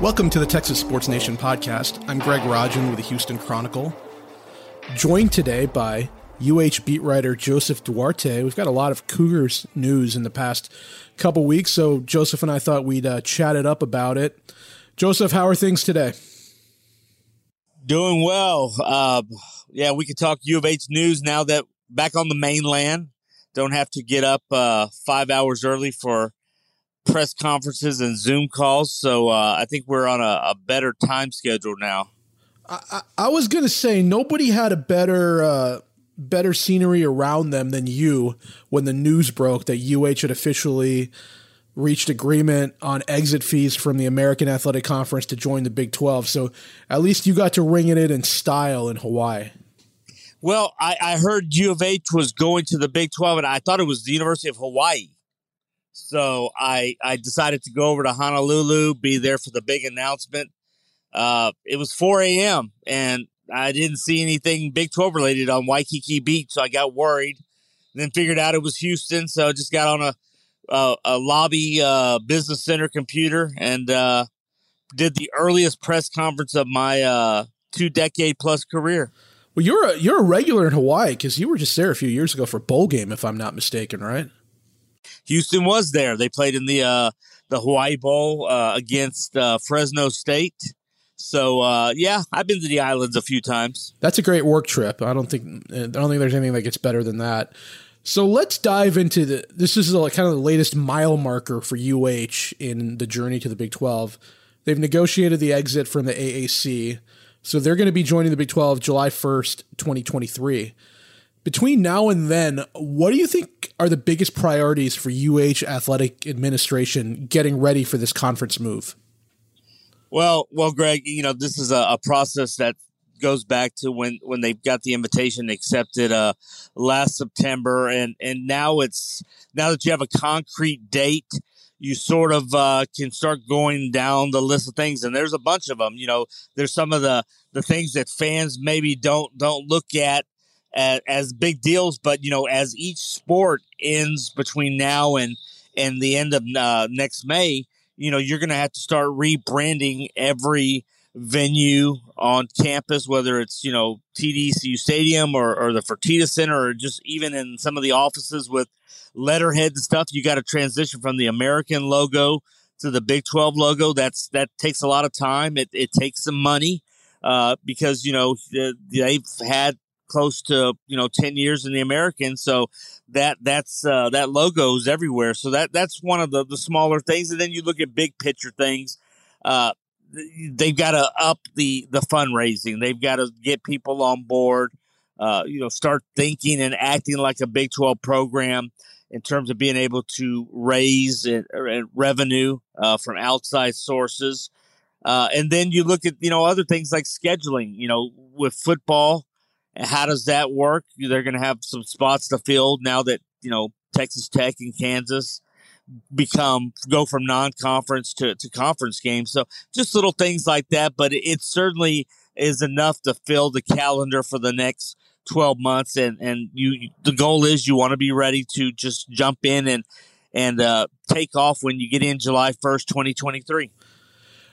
Welcome to the Texas Sports Nation podcast. I'm Greg Rajan with the Houston Chronicle. Joined today by UH beat writer Joseph Duarte. We've got a lot of Cougars news in the past couple weeks, so Joseph and I thought we'd uh, chat it up about it. Joseph, how are things today? Doing well. Uh, yeah, we could talk U of H news now that back on the mainland. Don't have to get up uh, five hours early for press conferences and Zoom calls. So uh, I think we're on a, a, better time schedule now. I, I was going to say nobody had a better uh, better scenery around them than you when the news broke that UH had officially reached agreement on exit fees from the American Athletic Conference to join the Big 12. So at least you got to ring it in in style in Hawaii. Well, I, I heard U of H was going to the Big 12, and I thought it was the University of Hawaii. So I I decided to go over to Honolulu, be there for the big announcement. Uh, it was 4 a.m. and I didn't see anything Big 12 related on Waikiki Beach, so I got worried. Then figured out it was Houston, so I just got on a a, a lobby uh, business center computer and uh, did the earliest press conference of my uh, two decade plus career. Well, you're a you're a regular in Hawaii because you were just there a few years ago for bowl game, if I'm not mistaken, right? Houston was there. They played in the uh, the Hawaii Bowl uh, against uh, Fresno State. So uh, yeah, I've been to the islands a few times. That's a great work trip. I don't think I don't think there's anything that gets better than that. So let's dive into the. This is kind of the latest mile marker for UH in the journey to the Big 12. They've negotiated the exit from the AAC, so they're going to be joining the Big 12 July 1st, 2023 between now and then, what do you think are the biggest priorities for UH athletic administration getting ready for this conference move? Well, well, Greg, you know this is a, a process that goes back to when when they got the invitation accepted uh, last September, and and now it's now that you have a concrete date, you sort of uh, can start going down the list of things, and there's a bunch of them. You know, there's some of the the things that fans maybe don't don't look at as, as big deals. But you know, as each sport ends between now and and the end of uh, next May, you know, you're going to have to start rebranding every venue on campus, whether it's you know TDECU Stadium or, or the Fertitta Center, or just even in some of the offices with letterhead and stuff. You got to transition from the American logo to the Big 12 logo. That's that takes a lot of time. It, it takes some money uh, because you know they've had close to you know 10 years in the american so that that's uh, that logo's everywhere. So that that's one of the the smaller things. And then you look at big picture things uh, they've got to up the the fundraising. They've got to get people on board uh, you know start thinking and acting like a big 12 program in terms of being able to raise revenue uh, from outside sources. Uh, and then you look at you know other things like scheduling you know with football how does that work? They're going to have some spots to fill now that, you know, Texas Tech and Kansas become go from non-conference to, to conference games. So just little things like that, but it certainly is enough to fill the calendar for the next 12 months. And, and you, the goal is you want to be ready to just jump in and, and, uh, take off when you get in July 1st, 2023.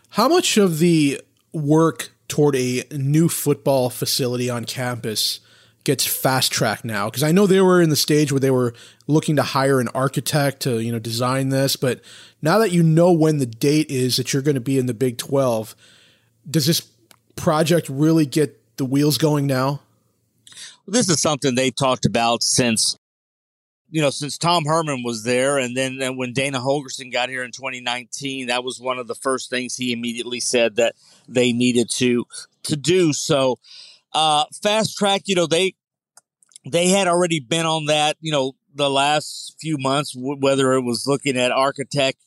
How much of the work toward a new football facility on campus gets fast tracked now. Because I know they were in the stage where they were looking to hire an architect to you know design this but now that you know when the date is that you're going to be in the Big 12 does this project really get the wheels going now? This is something they've talked about since you know since Tom Herman was there and then and when Dana Holgorsen got here in 2019 that was one of the first things he immediately said that they needed to to do. So uh, fast track, you know, they they had already been on that, you know, the last few months, w- whether it was looking at architect,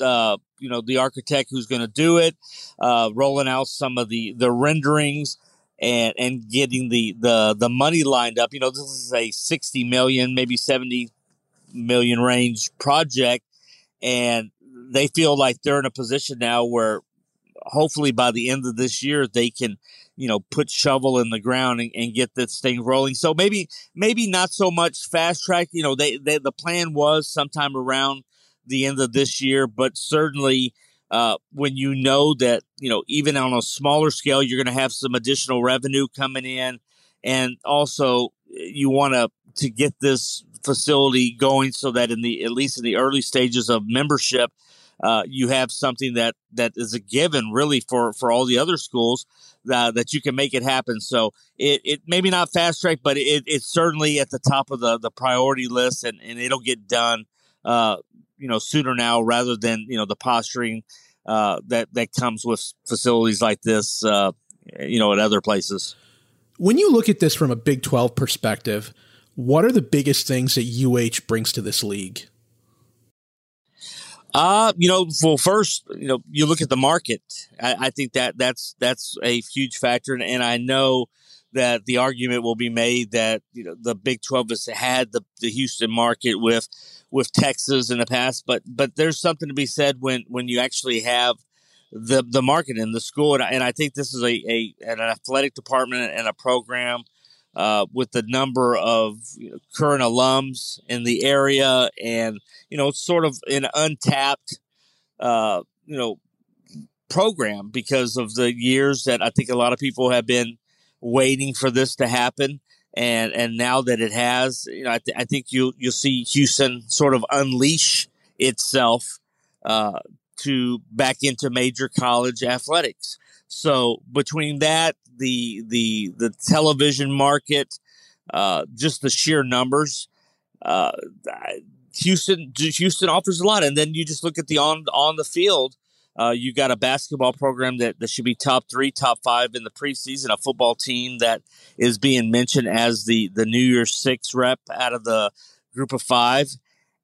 uh, you know, the architect who's going to do it, uh, rolling out some of the the renderings and and getting the the the money lined up. You know, this is a sixty million, maybe seventy million range project, and they feel like they're in a position now where hopefully by the end of this year they can you know put shovel in the ground and, and, get this thing rolling so maybe maybe not so much fast track you know they, they the plan was sometime around the end of this year but certainly uh, when you know that you know even on a smaller scale you're going to have some additional revenue coming in. And also you want to to get this facility going so that in the at least in the early stages of membership uh, you have something that that is a given really for for all the other schools uh, that you can make it happen. So it, it maybe not fast track but it, it's certainly at the top of the the priority list and, and it'll get done uh, you know sooner now rather than you know the posturing uh, that that comes with facilities like this uh, you know at other places when you look at this from a Big 12 perspective, what are the biggest things that UH brings to this league? Uh, you know, well, first, you know, you look at the market. I, I think that that's that's a huge factor, and, and, I know that the argument will be made that you know the Big Twelve has had the, the Houston market with with Texas in the past, but but there's something to be said when when you actually have the the market and the school, and I, and I think this is a, a an athletic department and a program uh, with the number of you know, current alums in the area, and you know, it's sort of an untapped, uh, you know, program because of the years that I think a lot of people have been waiting for this to happen. And, and now that it has, you know, I, th- I think you you'll see Houston sort of unleash itself uh, to back into major college athletics. So between that, the the the television market, uh, just the sheer numbers, uh, Houston Houston offers a lot, and then you just look at the on on the field. Uh, you got a basketball program that, that should be top three, top five in the preseason. A football team that is being mentioned as the the New Year's Six rep out of the group of five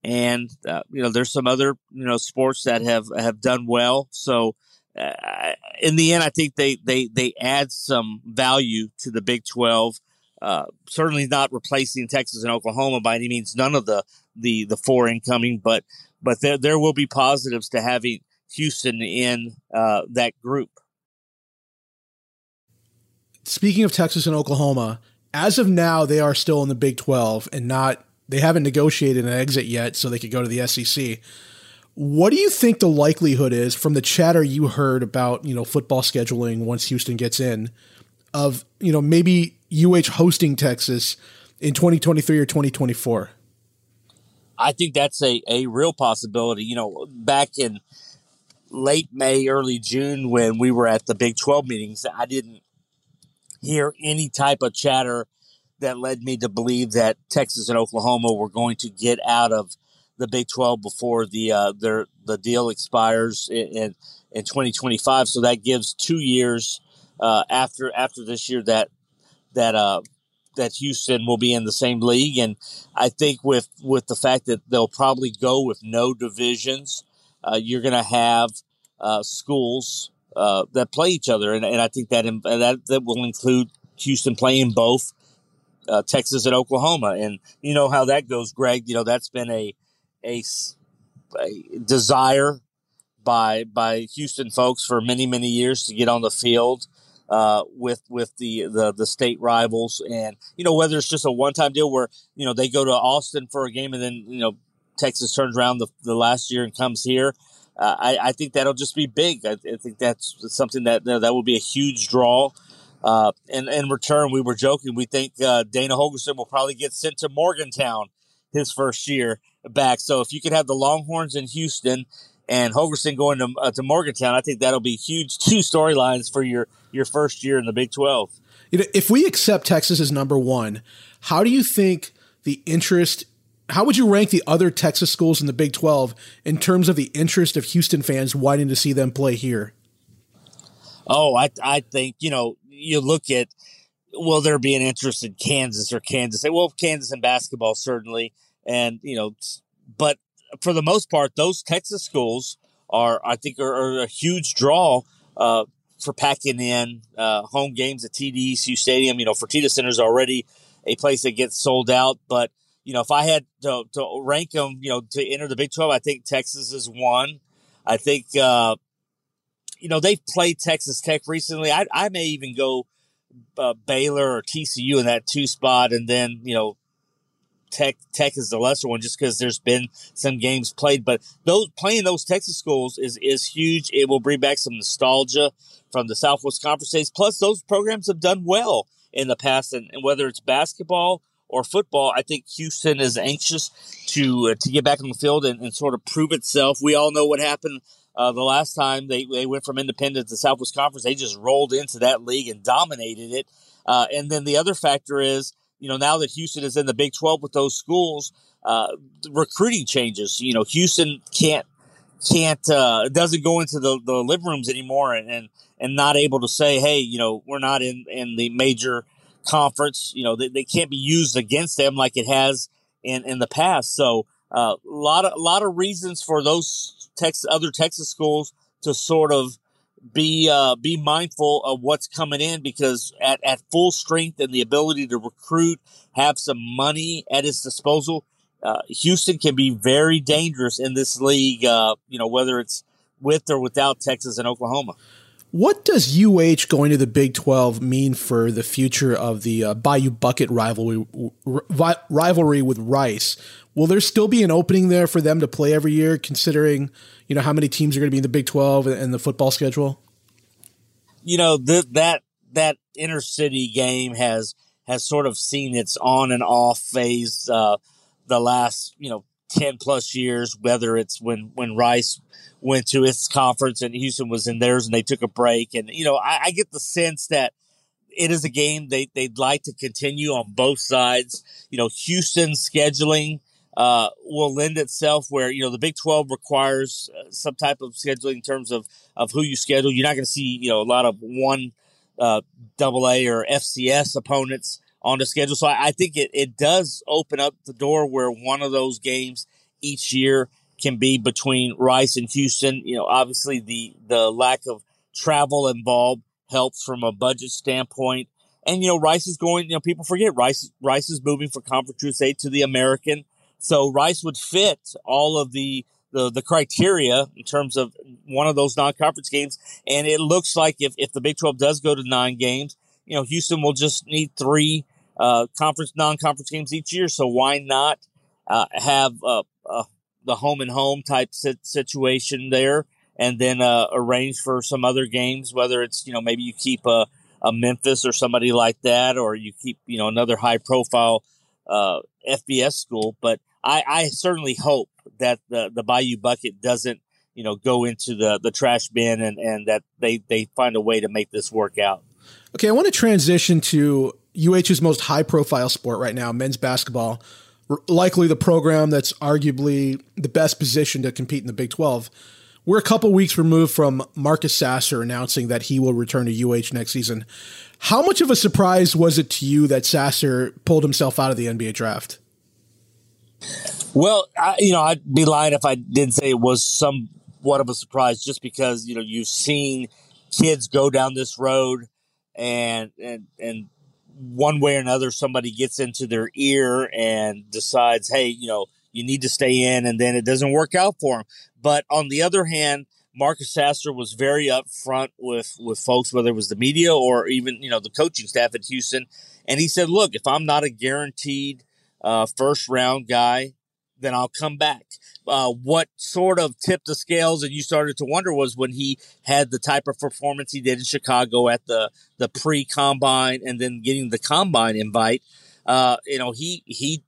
and uh, you know there's some other you know sports that have have done well. So uh, in the end, I think they they they add some value to the Big Twelve. Uh, certainly not replacing Texas and Oklahoma by any means. None of the the the four incoming, but but there there will be positives to having Houston in uh, that group. Speaking of Texas and Oklahoma, as of now, they are still in the Big Twelve and not they haven't negotiated an exit yet, so they could go to the SEC. What do you think the likelihood is from the chatter you heard about, you know, football scheduling once Houston gets in of, you know, maybe UH hosting Texas in 2023 or 2024? I think that's a, a real possibility. You know, back in late May, early June, when we were at the Big 12 meetings, I didn't hear any type of chatter that led me to believe that Texas and Oklahoma were going to get out of the Big 12 before the uh, their the deal expires in, in, in 2025. So that gives two years uh, after after this year that that uh, that Houston will be in the same league. And I think with with the fact that they'll probably go with no divisions, you're going to have uh, schools uh, that play each other, and, and I think that that that will include Houston playing both uh, Texas and Oklahoma. And you know how that goes, Greg. You know that's been a a, a desire by by Houston folks for many many years to get on the field uh, with with the, the the state rivals, and you know whether it's just a one time deal where you know they go to Austin for a game and then you know Texas turns around the, the last year and comes here. Uh, I, I think that'll just be big. I, I think that's something that that will be a huge draw. Uh, and in return, we were joking. We think uh, Dana Holgorsen will probably get sent to Morgantown his first year back. So if you could have the Longhorns in Houston and Holgorsen going to, uh, to Morgantown, I think that'll be huge two storylines for your your first year in the Big Twelve. You know, if we accept Texas as number one, how do you think the interest? How would you rank the other Texas schools in the Big Twelve in terms of the interest of Houston fans wanting to see them play here? Oh, I I think you know you look at will there be an interest in Kansas or Kansas? Well, Kansas in basketball certainly, and you know, but for the most part, those Texas schools are I think are, are a huge draw uh, for packing in uh, home games at TDECU Stadium. You know, Fertitta Center is already a place that gets sold out, but you know, if I had to, to rank them, you know, to enter the Big Twelve, I think Texas is one. I think uh, you know, they've played Texas Tech recently. I, I may even go uh, Baylor or TCU in that two spot, and then you know, Tech Tech is the lesser one just because there's been some games played. But those playing those Texas schools is is huge. It will bring back some nostalgia from the Southwest Conference days. Plus, those programs have done well in the past, and, and whether it's basketball or football, I think Houston is anxious to uh, to get back on the field and, and, sort of prove itself. We all know what happened uh, the last time they, they went from independent to Southwest Conference. They just rolled into that league and dominated it. Uh, and then the other factor is, you know, now that Houston is in the Big 12 with those schools, uh, recruiting changes. You know, Houston can't can't uh, doesn't go into the, the living rooms anymore and, and and not able to say, hey, you know, we're not in in the major conference. You know, they, they can't be used against them like it has in in the past. So a uh, lot of a lot of reasons for those Texas other Texas schools to sort of be uh, be mindful of what's coming in because at, at full strength and the ability to recruit, have some money at his disposal, uh, Houston can be very dangerous in this league. Uh, you know whether it's with or without Texas and Oklahoma. What does UH going to the Big 12 mean for the future of the uh, Bayou Bucket rivalry r- rivalry with Rice? Will there still be an opening there for them to play every year, considering you know how many teams are going to be in the Big 12 and the football schedule? You know th- that that inner city game has has sort of seen its on and off phase uh, the last you know 10 plus years, whether it's when, when Rice went to its conference and Houston was in theirs and they took a break. And, you know, I, I get the sense that it is a game they, they'd like to continue on both sides. You know, Houston scheduling uh, will lend itself where, you know, the Big 12 requires uh, some type of scheduling in terms of, of who you schedule. You're not going to see, you know, a lot of one uh, double A or FCS opponents on the schedule. So I, I think it, it does open up the door where one of those games each year can be between Rice and Houston. You know, obviously the the lack of travel involved helps from a budget standpoint. And you know, Rice is going. You know, people forget Rice. Rice is moving from Conference USA to the American, so Rice would fit all of the the, the criteria in terms of one of those non-conference games. And it looks like if if the Big Twelve does go to nine games, you know, Houston will just need three uh, conference non-conference games each year. So why not uh, have uh the home and home type situation there, and then uh, arrange for some other games? Whether it's you know maybe you keep a, a Memphis or somebody like that, or you keep you know another high profile uh, FBS school. But I, I certainly hope that the the Bayou Bucket doesn't you know go into the the trash bin and and that they they find a way to make this work out. Okay, I want to transition to UH's most high profile sport right now, men's basketball. Likely the program that's arguably the best position to compete in the Big 12. We're a couple weeks removed from Marcus Sasser announcing that he will return to UH next season. How much of a surprise was it to you that Sasser pulled himself out of the NBA draft? Well, I, you know, I'd be lying if I didn't say it was somewhat of a surprise, just because you know you've seen kids go down this road and and and one way or another somebody gets into their ear and decides hey you know you need to stay in and then it doesn't work out for them but on the other hand marcus sasser was very upfront with with folks whether it was the media or even you know the coaching staff at houston and he said look if i'm not a guaranteed uh, first round guy then I'll come back. Uh, what sort of tipped the scales and you started to wonder was when he had the type of performance he did in Chicago at the the pre combine and then getting the combine invite. Uh, you know, he he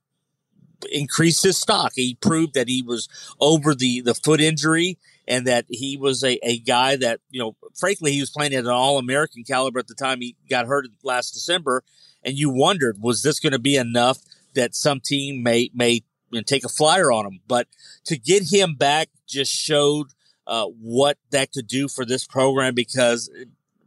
increased his stock. He proved that he was over the the foot injury and that he was a, a guy that you know, frankly, he was playing at an All American caliber at the time he got hurt last December. And you wondered, was this going to be enough that some team may may and take a flyer on him. But to get him back just showed uh, what that could do for this program because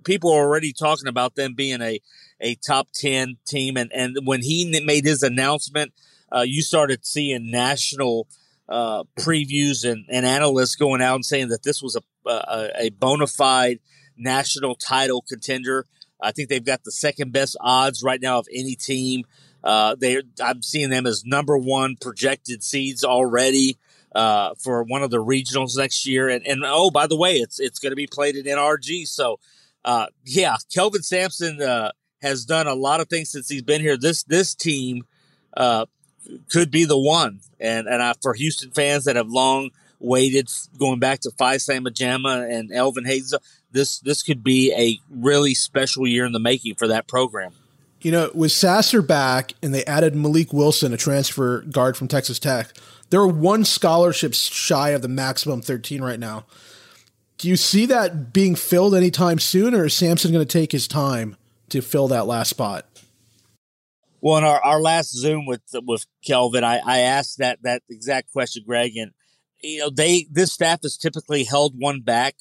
people are already talking about them being a, a top 10 team. And, and when he made his announcement, uh, you started seeing national uh, previews and, and analysts going out and saying that this was a, a, a bona fide national title contender. I think they've got the second best odds right now of any team. Uh, they, I'm seeing them as number one projected seeds already uh, for one of the regionals next year. And, and oh, by the way, it's it's going to be played at NRG. So, uh, yeah, Kelvin Sampson uh, has done a lot of things since he's been here. This this team uh, could be the one. And and I, for Houston fans that have long waited, going back to Phi Slama Jama and Elvin Hayes, this this could be a really special year in the making for that program. You know, with Sasser back and they added Mylik Wilson, a transfer guard from Texas Tech, they're one scholarship shy of the maximum 13 right now. Do you see that being filled anytime soon, or is Sampson going to take his time to fill that last spot? Well, in our, our last Zoom with with Kelvin, I, I asked that that exact question, Greg, and you know they this staff has typically held one back,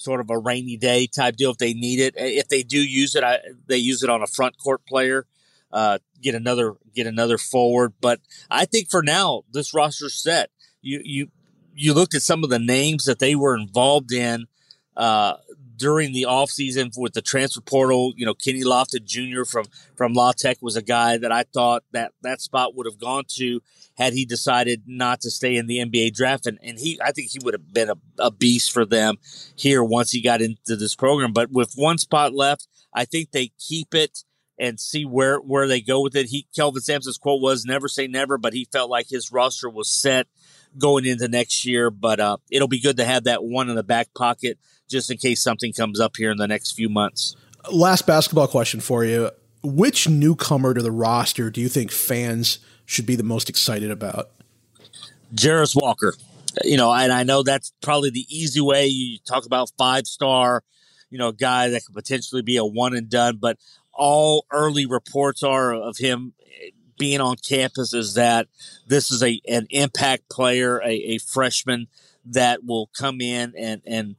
sort of a rainy day type deal if they need it. If they do use it, I, they use it on a front court player, uh, get another get another forward. But I think for now this roster's set. You you you looked at some of the names that they were involved in uh, during the offseason with the transfer portal. You know, Kenny Lofton Jr. from from La Tech was a guy that I thought that that spot would have gone to had he decided not to stay in the NBA draft. And, and he, I think he would have been a, a beast for them here once he got into this program. But with one spot left, I think they keep it and see where where they go with it. He Kelvin Sampson's quote was never say never, but he felt like his roster was set going into next year. But uh, it'll be good to have that one in the back pocket just in case something comes up here in the next few months. Last basketball question for you. Which newcomer to the roster do you think fans should be the most excited about? Jarace Walker. You know, and I know that's probably the easy way. You talk about five star, you know, guy that could potentially be a one and done, but all early reports are of him being on campus is that this is a an impact player, a, a freshman that will come in and and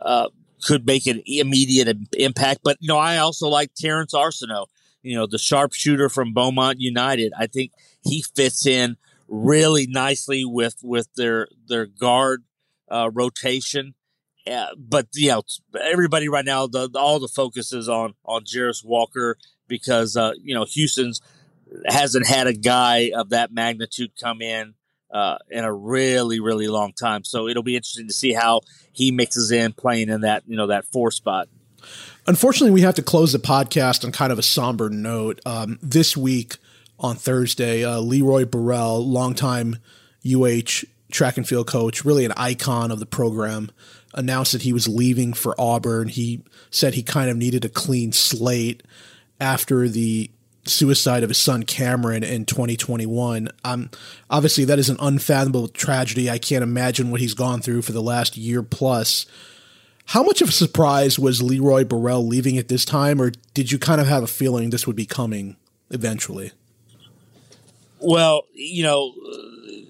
uh, could make an immediate impact. But you know, I also like Terrance Arceneaux, you know, the sharpshooter from Beaumont United. I think he fits in really nicely with with their their guard uh, rotation. Uh, but you know, everybody right now, the, all the focus is on on Jarace Walker because uh, you know Houston's hasn't had a guy of that magnitude come in uh, in a really, really long time. So it'll be interesting to see how he mixes in playing in that, you know, that four spot. Unfortunately, we have to close the podcast on kind of a somber note. Um, this week on Thursday, uh, Leroy Burrell, longtime UH track and field coach, really an icon of the program, announced that he was leaving for Auburn. He said he kind of needed a clean slate after the suicide of his son Cameron in 2021. Um, obviously, that is an unfathomable tragedy. I can't imagine what he's gone through for the last year plus. How much of a surprise was Leroy Burrell leaving at this time, or did you kind of have a feeling this would be coming eventually? Well, you know,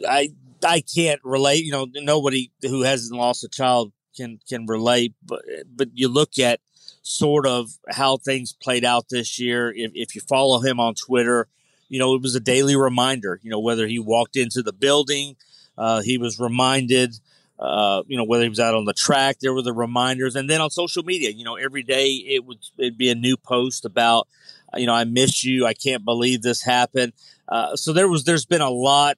I I can't relate. You know, nobody who hasn't lost a child can can relate. But but you look at sort of how things played out this year. If, if you follow him on Twitter, you know, it was a daily reminder, you know, whether he walked into the building, uh, he was reminded, uh, you know, whether he was out on the track, there were the reminders. And then on social media, you know, every day it would it'd be a new post about, you know, I miss you. I can't believe this happened. Uh, so there was, there's been a lot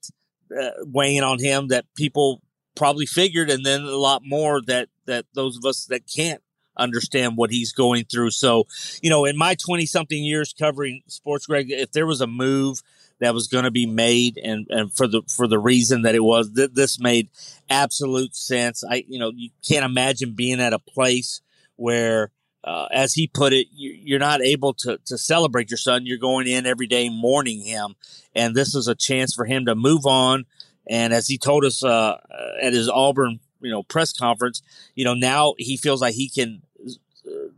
uh, weighing on him that people probably figured, and then a lot more that, that those of us that can't understand what he's going through. So, you know, in my 20 something years covering sports, Greg, if there was a move that was going to be made and, and for the, for the reason that it was, th- this made absolute sense. I, you know, you can't imagine being at a place where, uh, as he put it, you're not able to, to celebrate your son. You're going in every day mourning him. And this is a chance for him to move on. And as he told us uh, at his Auburn you know press conference, you know now he feels like he can uh,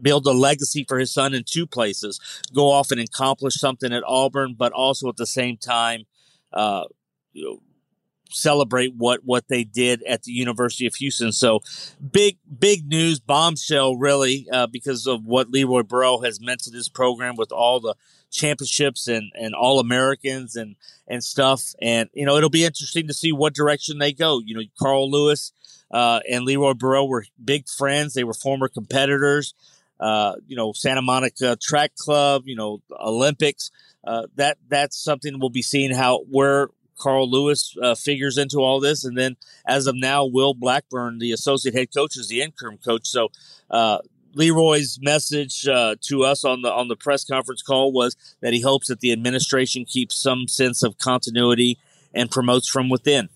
build a legacy for his son in two places: go off and accomplish something at Auburn, but also at the same time, uh, you know, celebrate what what they did at the University of Houston. So big big news, bombshell, really, uh, because of what Leroy Burrell has meant to this program with all the championships and and all Americans and and stuff. And you know, it'll be interesting to see what direction they go. You know, Carl Lewis uh, and Leroy Burrell were big friends. They were former competitors. Uh, you know, Santa Monica Track Club. You know, Olympics. Uh, that that's something we'll be seeing how where Carl Lewis uh, figures into all this. And then as of now, Will Blackburn, the associate head coach, is the interim coach. So uh, Leroy's message uh, to us on the on the press conference call was that he hopes that the administration keeps some sense of continuity and promotes from within.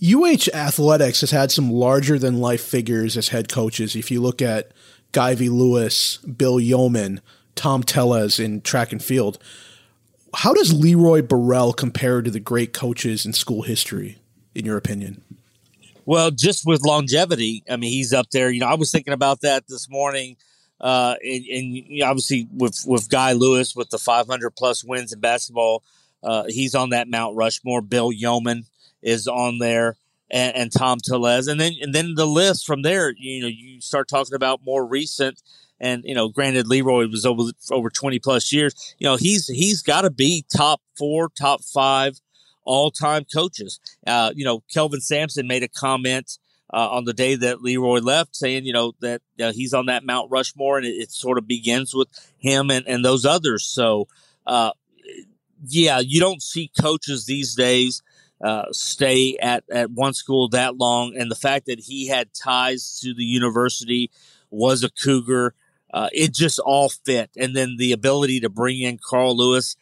UH Athletics has had some larger than life figures as head coaches. If you look at Guy V. Lewis, Bill Yeoman, Tom Tellez in track and field, how does Leroy Burrell compare to the great coaches in school history, in your opinion? Well, just with longevity, I mean, he's up there. You know, I was thinking about that this morning, uh, and, and obviously with with Guy Lewis with the 500 plus wins in basketball, uh, he's on that Mount Rushmore. Bill Yeoman is on there, and, and Tom Tellez, and then and then the list from there. You know, you start talking about more recent and you know, granted, Leroy was over over twenty plus years. You know, he's he's got to be top four, top five all time coaches. Uh, you know, Kelvin Sampson made a comment uh, on the day that Leroy left, saying, you know, that uh, he's on that Mount Rushmore, and it, it, sort of begins with him and, and those others. So, uh, yeah, you don't see coaches these days uh, stay at, at one school that long. And the fact that he had ties to the university was a Cougar. Uh, it just all fit. And then the ability to bring in Carl Lewis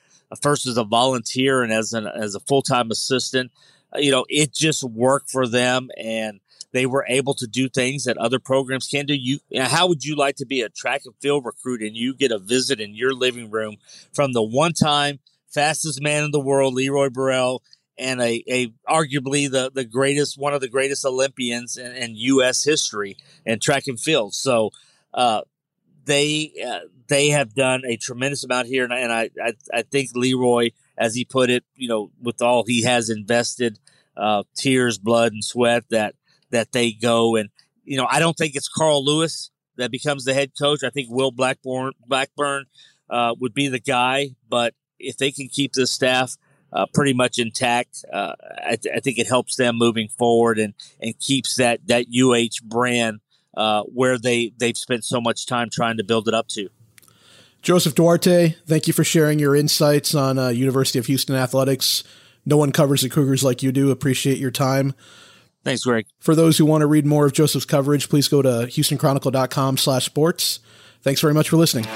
first as a volunteer and as an as a full time assistant. Uh, you know, it just worked for them, and they were able to do things that other programs can do. You, you how would you like to be a track and field recruit and you get a visit in your living room from the one time fastest man in the world, Leroy Burrell, and a, a arguably the, the greatest one of the greatest Olympians in, in U.S. history in track and field. So uh, they uh, they have done a tremendous amount here, and, I, and I, I, I think Leroy, as he put it, you know, with all he has invested, uh, tears, blood, and sweat, that that they go and you know, I don't think it's Carl Lewis that becomes the head coach. I think Will Blackburn Blackburn uh, would be the guy, but if they can keep this staff uh, pretty much intact, uh, I, th- I, think it helps them moving forward and and keeps that that UH brand where they they've spent so much time trying to build it up to. Joseph Duarte, thank you for sharing your insights on uh, University of Houston athletics. No one covers the Cougars like you do. Appreciate your time. Thanks, Greg. For those who want to read more of Joseph's coverage, please go to HoustonChronicle.com slash sports. Thanks very much for listening.